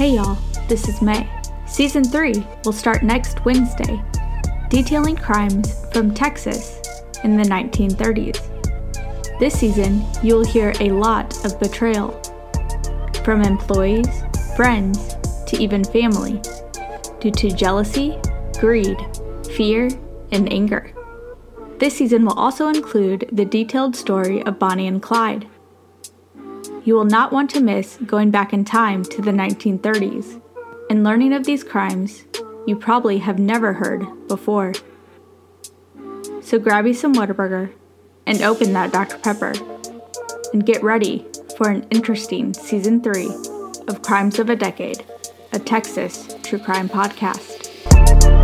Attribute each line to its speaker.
Speaker 1: Hey y'all, this is May. Season 3 will start next Wednesday, detailing crimes from Texas in the 1930s. This season, you'll hear a lot of betrayal from employees, friends, to even family due to jealousy, greed, fear, and anger. This season will also include the detailed story of Bonnie and Clyde. You will not want to miss going back in time to the 1930s and learning of these crimes you probably have never heard before. So grab you some Whataburger and open that Dr. Pepper and get ready for an interesting season 3 of Crimes of a Decade, a Texas true crime podcast.